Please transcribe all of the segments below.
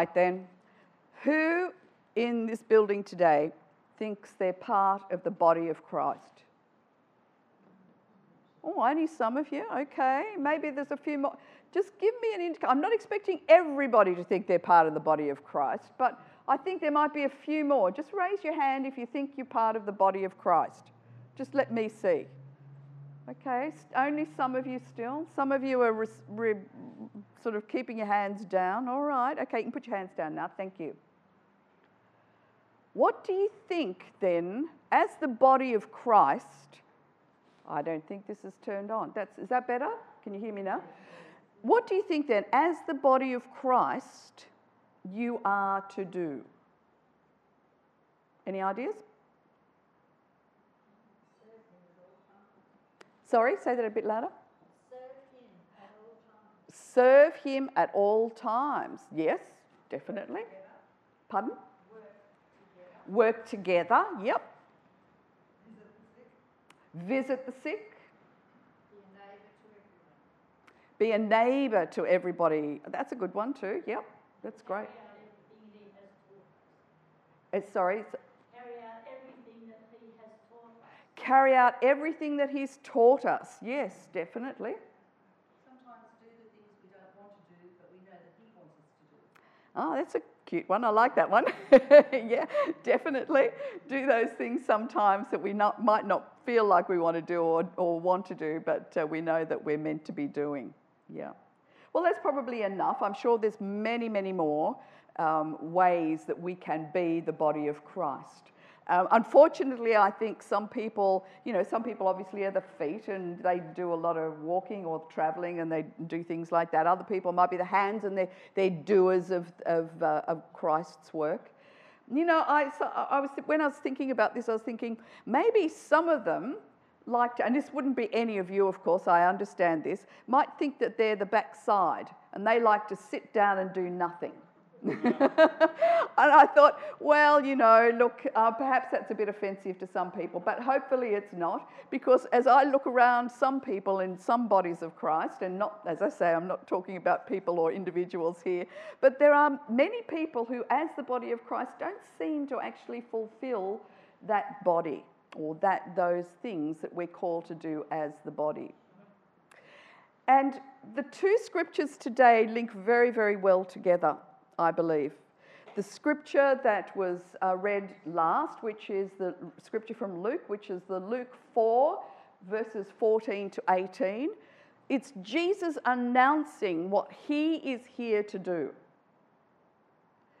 right then. Who in this building today thinks they're part of the body of Christ? Oh, only some of you. Okay, maybe there's a few more. Just give me an indication. I'm not expecting everybody to think they're part of the body of Christ, but I think there might be a few more. Just raise your hand if you think you're part of the body of Christ. Just let me see. Okay, only some of you still. Some of you are re- re- sort of keeping your hands down. All right, okay, you can put your hands down now. Thank you. What do you think then, as the body of Christ? I don't think this is turned on. That's, is that better? Can you hear me now? What do you think then, as the body of Christ, you are to do? Any ideas? Sorry, say that a bit louder. Serve him at all times. Yes, definitely. Pardon? Work together. Yep. Visit the sick. Be a neighbour to everybody. That's a good one too. Yep, that's great. It's, eh, sorry. Carry out everything that He's taught us. Yes, definitely. Sometimes do the things we don't want to do, but we know that He wants us to do. Oh, that's a cute one. I like that one. yeah, definitely. Do those things sometimes that we not, might not feel like we want to do or, or want to do, but uh, we know that we're meant to be doing. Yeah. Well, that's probably enough. I'm sure there's many, many more um, ways that we can be the body of Christ. Um, unfortunately, I think some people, you know, some people obviously are the feet and they do a lot of walking or traveling and they do things like that. Other people might be the hands and they're, they're doers of, of, uh, of Christ's work. You know, I, so I was, when I was thinking about this, I was thinking maybe some of them like to, and this wouldn't be any of you, of course, I understand this, might think that they're the backside and they like to sit down and do nothing. and I thought, well, you know, look, uh, perhaps that's a bit offensive to some people, but hopefully it's not, because as I look around some people in some bodies of Christ, and not, as I say, I'm not talking about people or individuals here, but there are many people who, as the body of Christ, don't seem to actually fulfill that body or that those things that we're called to do as the body. And the two scriptures today link very, very well together. I believe. The scripture that was uh, read last, which is the scripture from Luke, which is the Luke 4, verses 14 to 18, it's Jesus announcing what he is here to do.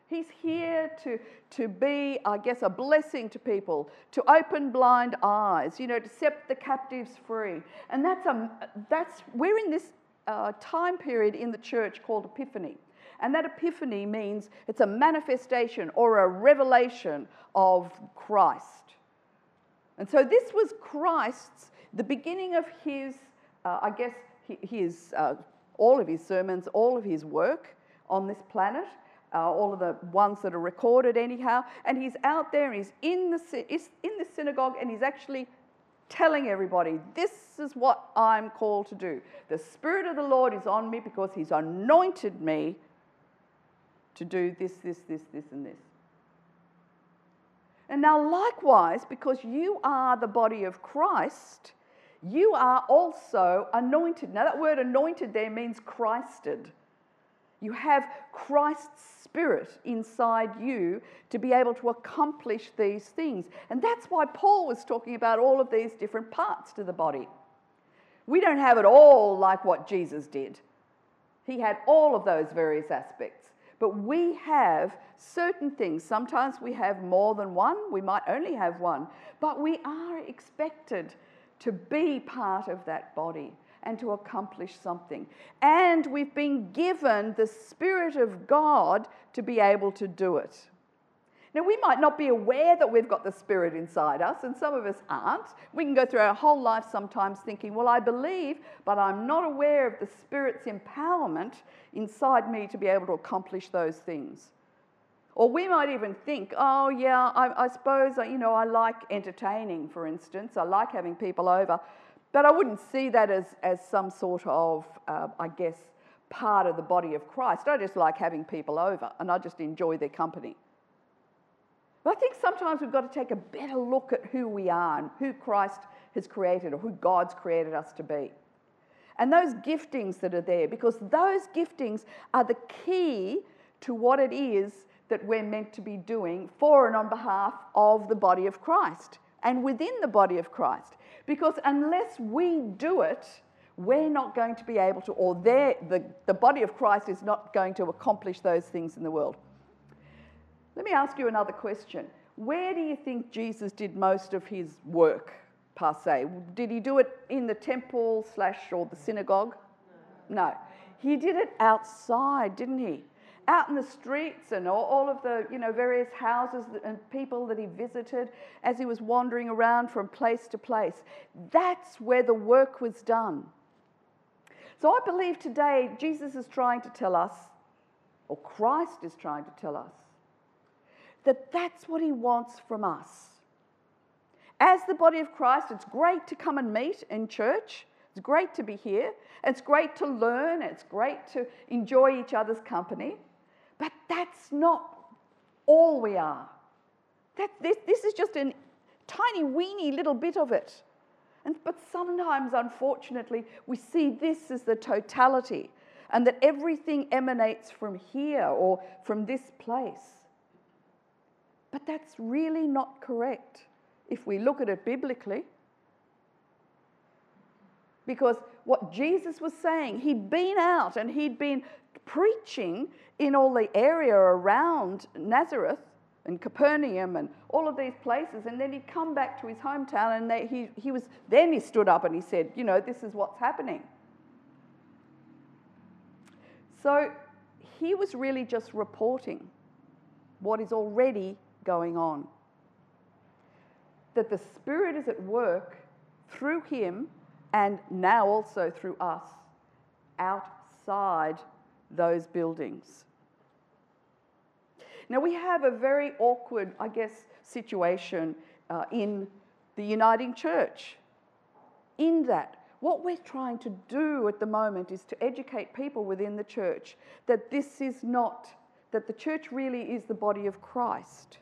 He's here to, to be, I guess, a blessing to people, to open blind eyes, you know, to set the captives free. And that's, a, that's we're in this uh, time period in the church called Epiphany. And that epiphany means it's a manifestation or a revelation of Christ. And so this was Christ's, the beginning of his, uh, I guess, his, uh, all of his sermons, all of his work on this planet. Uh, all of the ones that are recorded, anyhow, and he's out there, he's in the, in the synagogue, and he's actually telling everybody, This is what I'm called to do. The Spirit of the Lord is on me because He's anointed me to do this, this, this, this, and this. And now, likewise, because you are the body of Christ, you are also anointed. Now, that word anointed there means Christed. You have Christ's Spirit inside you to be able to accomplish these things. And that's why Paul was talking about all of these different parts to the body. We don't have it all like what Jesus did, he had all of those various aspects. But we have certain things. Sometimes we have more than one, we might only have one, but we are expected to be part of that body and to accomplish something. And we've been given the Spirit of God to be able to do it. Now, we might not be aware that we've got the Spirit inside us, and some of us aren't. We can go through our whole life sometimes thinking, well, I believe, but I'm not aware of the Spirit's empowerment inside me to be able to accomplish those things. Or we might even think, oh, yeah, I, I suppose, you know, I like entertaining, for instance. I like having people over. But I wouldn't see that as, as some sort of, uh, I guess, part of the body of Christ. I just like having people over and I just enjoy their company. But I think sometimes we've got to take a better look at who we are and who Christ has created or who God's created us to be. And those giftings that are there, because those giftings are the key to what it is that we're meant to be doing for and on behalf of the body of Christ and within the body of Christ. Because unless we do it, we're not going to be able to, or the, the body of Christ is not going to accomplish those things in the world. Let me ask you another question. Where do you think Jesus did most of his work, per se? Did he do it in the temple slash or the synagogue? No. He did it outside, didn't he? Out in the streets and all of the, you know, various houses and people that he visited as he was wandering around from place to place. That's where the work was done. So I believe today Jesus is trying to tell us, or Christ is trying to tell us, that that's what he wants from us. As the body of Christ, it's great to come and meet in church. It's great to be here. It's great to learn. It's great to enjoy each other's company. But that's not all we are. That, this, this is just a tiny, weeny little bit of it. And, but sometimes, unfortunately, we see this as the totality and that everything emanates from here or from this place. But that's really not correct if we look at it biblically. Because what Jesus was saying, he'd been out and he'd been preaching in all the area around Nazareth and Capernaum and all of these places. And then he'd come back to his hometown and they, he, he was, then he stood up and he said, You know, this is what's happening. So he was really just reporting what is already going on. That the Spirit is at work through him and now also through us outside those buildings. Now, we have a very awkward, I guess, situation uh, in the Uniting Church. In that, what we're trying to do at the moment is to educate people within the church that this is not, that the church really is the body of Christ.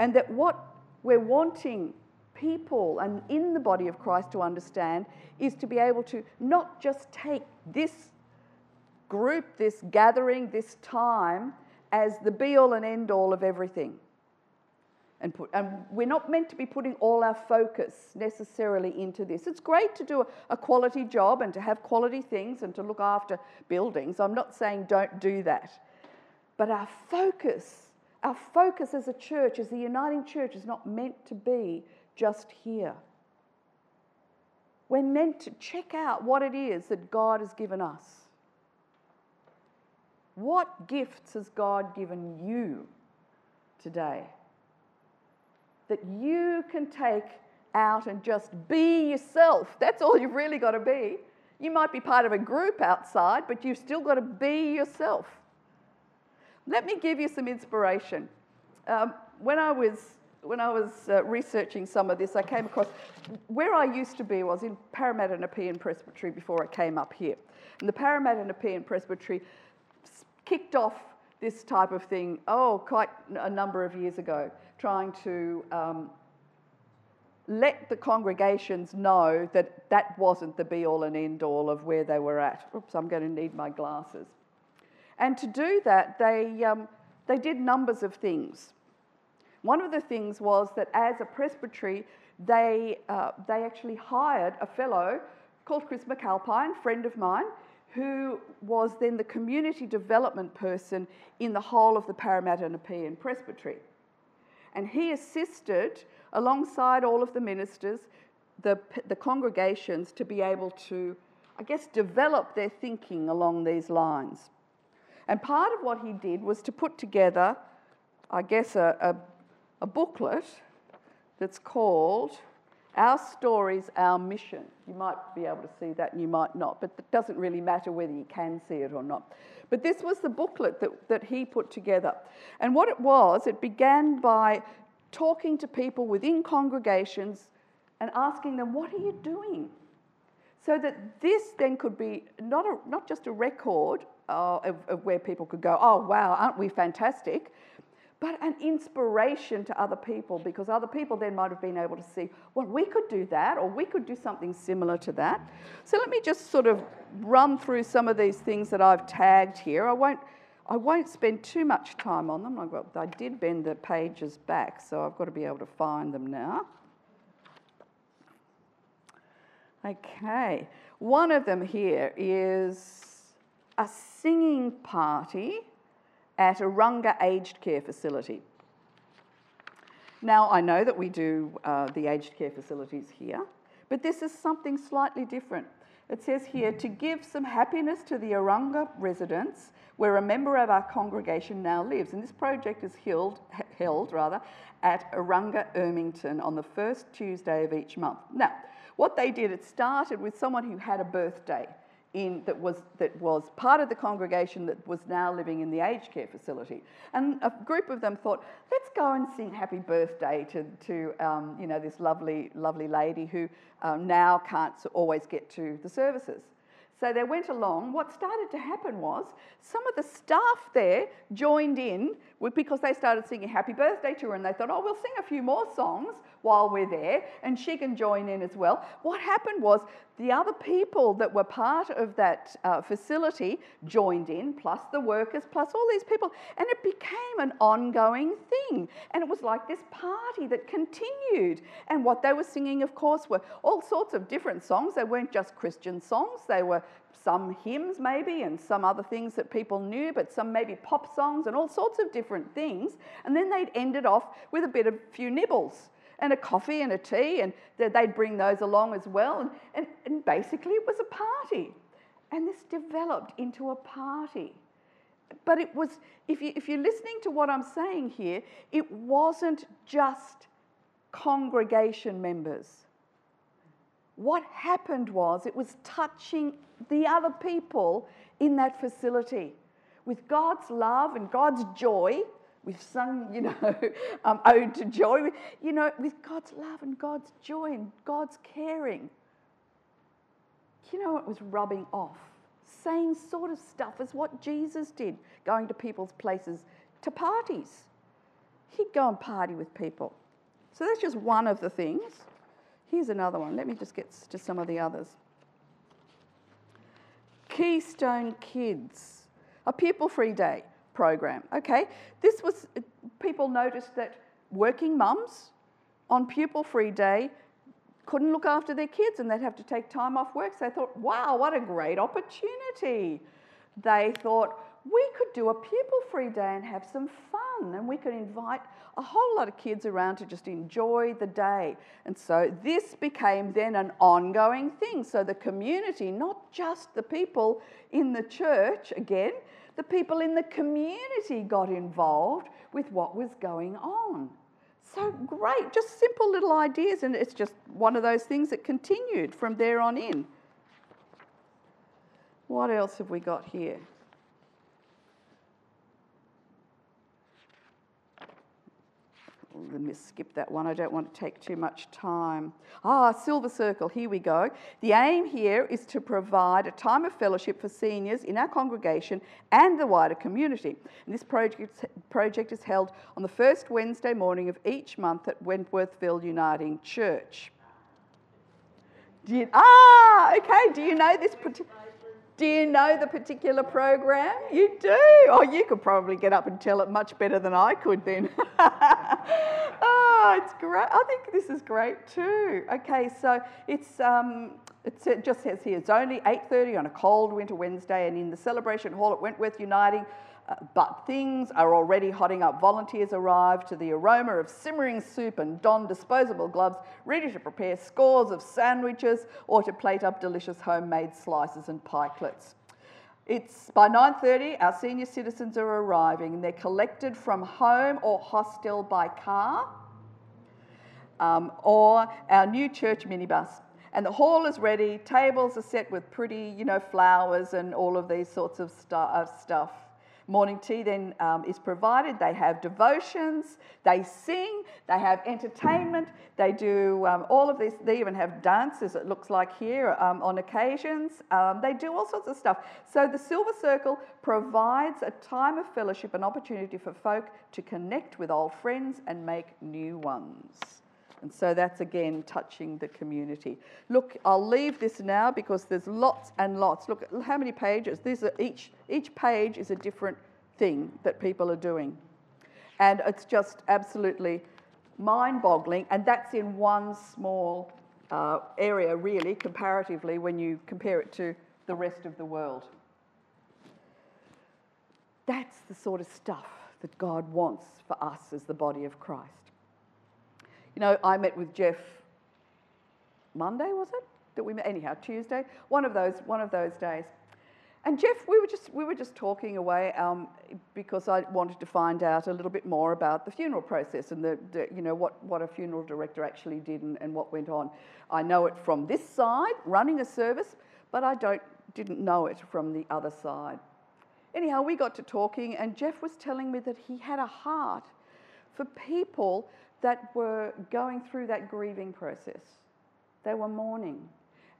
And that what we're wanting people and in the body of Christ to understand is to be able to not just take this group, this gathering, this time as the be all and end all of everything. And, put, and we're not meant to be putting all our focus necessarily into this. It's great to do a, a quality job and to have quality things and to look after buildings. I'm not saying don't do that. But our focus, our focus as a church, as the uniting church, is not meant to be just here. We're meant to check out what it is that God has given us. What gifts has God given you today? That you can take out and just be yourself. That's all you've really got to be. You might be part of a group outside, but you've still got to be yourself. Let me give you some inspiration. Um, when I was when I was uh, researching some of this, I came across where I used to be was in Parramatta Nepean Presbytery before I came up here. And the Parramatta Nepean Presbytery kicked off this type of thing, oh, quite a number of years ago, trying to um, let the congregations know that that wasn't the be all and end all of where they were at. Oops, I'm going to need my glasses. And to do that, they, um, they did numbers of things. One of the things was that as a presbytery, they, uh, they actually hired a fellow called Chris McAlpine, friend of mine, who was then the community development person in the whole of the Parramatta Nepean Presbytery. And he assisted, alongside all of the ministers, the, the congregations to be able to, I guess, develop their thinking along these lines. And part of what he did was to put together, I guess, a, a, a booklet that's called our stories, our mission. You might be able to see that and you might not, but it doesn't really matter whether you can see it or not. But this was the booklet that, that he put together. And what it was, it began by talking to people within congregations and asking them, What are you doing? So that this then could be not, a, not just a record uh, where people could go, oh, wow, aren't we fantastic? but an inspiration to other people because other people then might have been able to see, well, we could do that or we could do something similar to that. So let me just sort of run through some of these things that I've tagged here. I won't, I won't spend too much time on them. I've got, I did bend the pages back, so I've got to be able to find them now. Okay, one of them here is a singing party at Urunga Aged Care Facility. Now, I know that we do uh, the aged care facilities here, but this is something slightly different. It says here to give some happiness to the Urunga residents where a member of our congregation now lives. And this project is held, held rather, at Urunga Ermington on the first Tuesday of each month. Now, what they did, it started with someone who had a birthday in, that, was, that was part of the congregation that was now living in the aged care facility. And a group of them thought, let's go and sing happy birthday to, to um, you know, this lovely, lovely lady who um, now can't always get to the services. So they went along. What started to happen was some of the staff there joined in because they started singing happy birthday to her and they thought, oh, we'll sing a few more songs while we're there and she can join in as well. What happened was the other people that were part of that uh, facility joined in, plus the workers, plus all these people, and it became an ongoing thing. And it was like this party that continued. And what they were singing, of course, were all sorts of different songs. They weren't just Christian songs, they were some hymns maybe and some other things that people knew, but some maybe pop songs and all sorts of different things. And then they'd ended off with a bit of few nibbles and a coffee and a tea, and they'd bring those along as well. And, and, and basically, it was a party. And this developed into a party. But it was, if, you, if you're listening to what I'm saying here, it wasn't just congregation members. What happened was it was touching the other people in that facility with God's love and God's joy We've sung, you know, um, Ode to Joy. You know, with God's love and God's joy and God's caring. You know, it was rubbing off. Same sort of stuff as what Jesus did, going to people's places to parties. He'd go and party with people. So that's just one of the things. Here's another one. Let me just get to some of the others. Keystone Kids, a pupil free day program. Okay, this was, people noticed that working mums on pupil free day couldn't look after their kids and they'd have to take time off work. So they thought, wow, what a great opportunity. They thought, we could do a pupil free day and have some fun and we could invite a whole lot of kids around to just enjoy the day. And so this became then an ongoing thing. So the community, not just the people in the church, again, the people in the community got involved with what was going on. So great, just simple little ideas, and it's just one of those things that continued from there on in. What else have we got here? Let me skip that one. I don't want to take too much time. Ah, Silver Circle, here we go. The aim here is to provide a time of fellowship for seniors in our congregation and the wider community. And this project, project is held on the first Wednesday morning of each month at Wentworthville Uniting Church. You, ah, okay. Do you know this particular? Do you know the particular program? You do. Oh, you could probably get up and tell it much better than I could then. oh, it's great. I think this is great too. Okay, so it's um, it just says here it's only 8:30 on a cold winter Wednesday, and in the celebration hall at Wentworth Uniting. Uh, but things are already hotting up. Volunteers arrive to the aroma of simmering soup and don disposable gloves, ready to prepare scores of sandwiches or to plate up delicious homemade slices and pikelets. It's by 9:30 our senior citizens are arriving and they're collected from home or hostel by car um, or our new church minibus. And the hall is ready, tables are set with pretty, you know, flowers and all of these sorts of, stu- of stuff. Morning tea then um, is provided. They have devotions, they sing, they have entertainment, they do um, all of this. They even have dances, it looks like here, um, on occasions. Um, they do all sorts of stuff. So the Silver Circle provides a time of fellowship, an opportunity for folk to connect with old friends and make new ones. And so that's again touching the community. Look, I'll leave this now because there's lots and lots. Look how many pages. These are each each page is a different thing that people are doing. And it's just absolutely mind-boggling and that's in one small uh, area really comparatively when you compare it to the rest of the world. That's the sort of stuff that God wants for us as the body of Christ. You know, I met with Jeff Monday, was it? That we met anyhow, Tuesday, one of those, one of those days. And Jeff, we were just we were just talking away um, because I wanted to find out a little bit more about the funeral process and the, the you know what, what a funeral director actually did and, and what went on. I know it from this side, running a service, but I don't didn't know it from the other side. Anyhow, we got to talking, and Jeff was telling me that he had a heart for people that were going through that grieving process. They were mourning.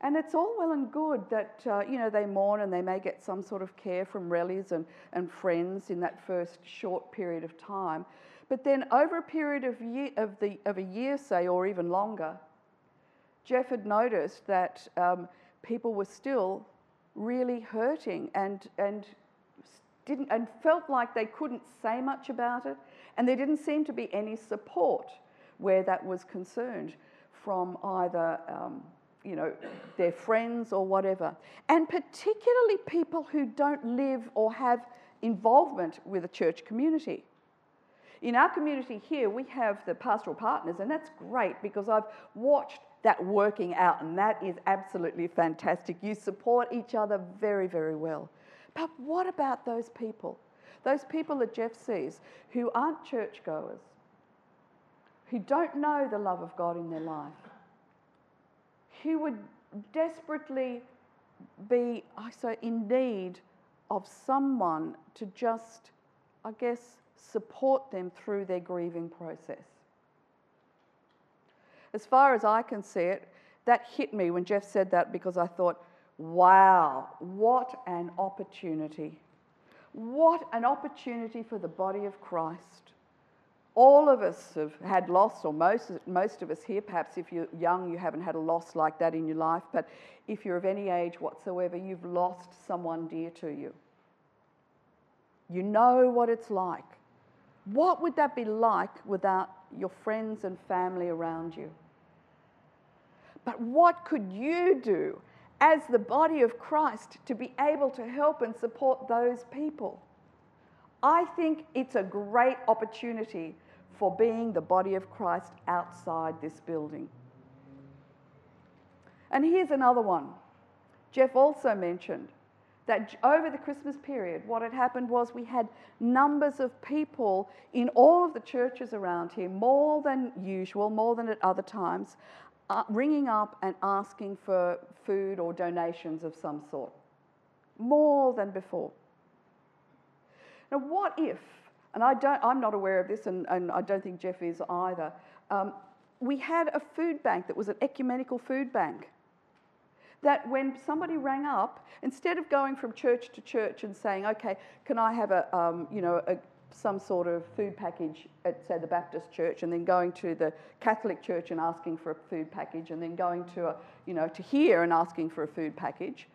And it's all well and good that, uh, you know, they mourn and they may get some sort of care from relatives and, and friends in that first short period of time. But then over a period of, year, of, the, of a year, say, or even longer, Jeff had noticed that um, people were still really hurting and, and, didn't, and felt like they couldn't say much about it. And there didn't seem to be any support where that was concerned from either, um, you know, their friends or whatever. And particularly people who don't live or have involvement with a church community. In our community here, we have the pastoral partners, and that's great because I've watched that working out, and that is absolutely fantastic. You support each other very, very well. But what about those people those people that Jeff sees who aren't churchgoers, who don't know the love of God in their life, who would desperately be, I say, in need of someone to just, I guess, support them through their grieving process. As far as I can see it, that hit me when Jeff said that because I thought, wow, what an opportunity what an opportunity for the body of Christ. All of us have had loss, or most, most of us here, perhaps if you're young, you haven't had a loss like that in your life, but if you're of any age whatsoever, you've lost someone dear to you. You know what it's like. What would that be like without your friends and family around you? But what could you do as the body of Christ to be able to help and support those people. I think it's a great opportunity for being the body of Christ outside this building. And here's another one. Jeff also mentioned that over the Christmas period, what had happened was we had numbers of people in all of the churches around here, more than usual, more than at other times, ringing up and asking for food or donations of some sort, more than before. Now, what if, and I don't, I'm not aware of this, and, and I don't think Jeff is either, um, we had a food bank that was an ecumenical food bank. That when somebody rang up, instead of going from church to church and saying, okay, can I have a, um, you know, a, some sort of food package at, say, the Baptist church, and then going to the Catholic church and asking for a food package, and then going to, a, you know, to here and asking for a food package,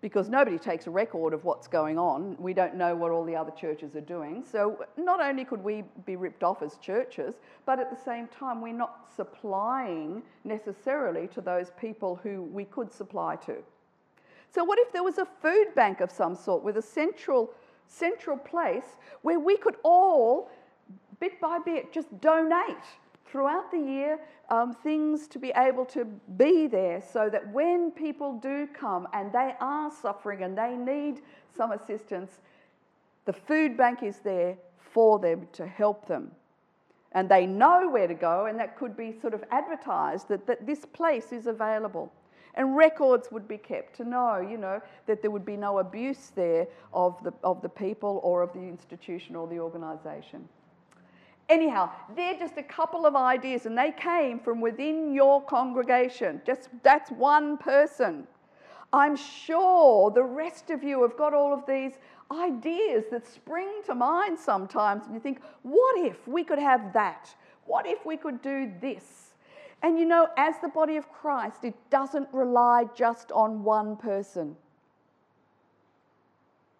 because nobody takes a record of what's going on. We don't know what all the other churches are doing. So not only could we be ripped off as churches, but at the same time, we're not supplying necessarily to those people who we could supply to. So, what if there was a food bank of some sort with a central central place where we could all, bit by bit, just donate throughout the year um, things to be able to be there so that when people do come and they are suffering and they need some assistance, the food bank is there for them to help them. And they know where to go, and that could be sort of advertised that, that this place is available. And records would be kept to know, you know, that there would be no abuse there of the, of the people or of the institution or the organisation. Anyhow, they're just a couple of ideas, and they came from within your congregation. Just that's one person. I'm sure the rest of you have got all of these ideas that spring to mind sometimes, and you think, what if we could have that? What if we could do this? And you know, as the body of Christ, it doesn't rely just on one person,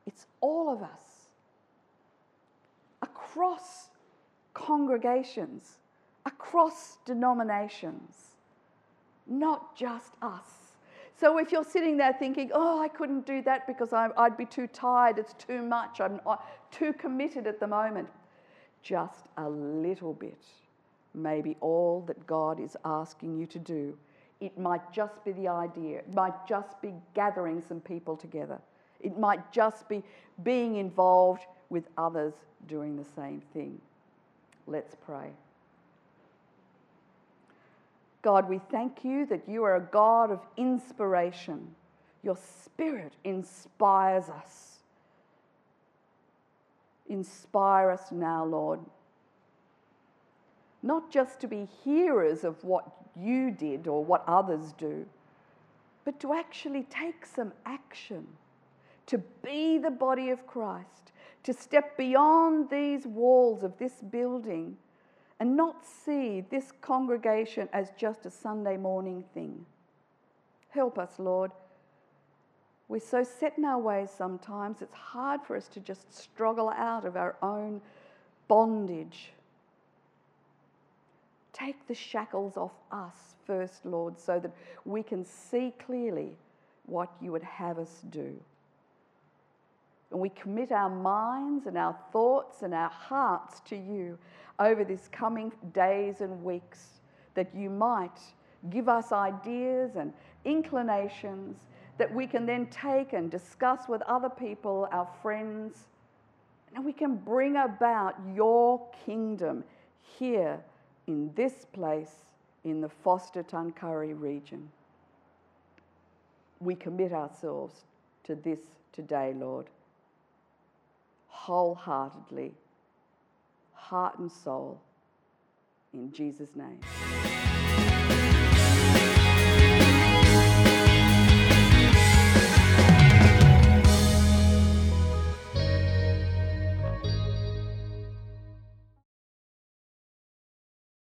it's all of us across congregations, across denominations, not just us. So if you're sitting there thinking, oh, I couldn't do that because I, would be too tired, it's too much, I'm uh, too committed at the moment, just a little bit may be all that God is asking you to do. It might just be the idea, it might just be gathering some people together, it might just be being involved with others doing the same thing. Let's pray. God, we thank you that you are a God of inspiration. Your spirit inspires us. Inspire us now, Lord. Not just to be hearers of what you did or what others do, but to actually take some action, to be the body of Christ, to step beyond these walls of this building and not see this congregation as just a Sunday morning thing. Help us, Lord. We're so set in our ways sometimes, it's hard for us to just struggle out of our own bondage. Take the shackles off us first, Lord, so that we can see clearly what you would have us do. And we commit our minds and our thoughts and our hearts to you over these coming days and weeks, that you might give us ideas and inclinations that we can then take and discuss with other people, our friends, and we can bring about your kingdom here in this place in the Forster Tuncurry region. We commit ourselves to this today, Lord wholeheartedly, heart and soul, in Jesus' name.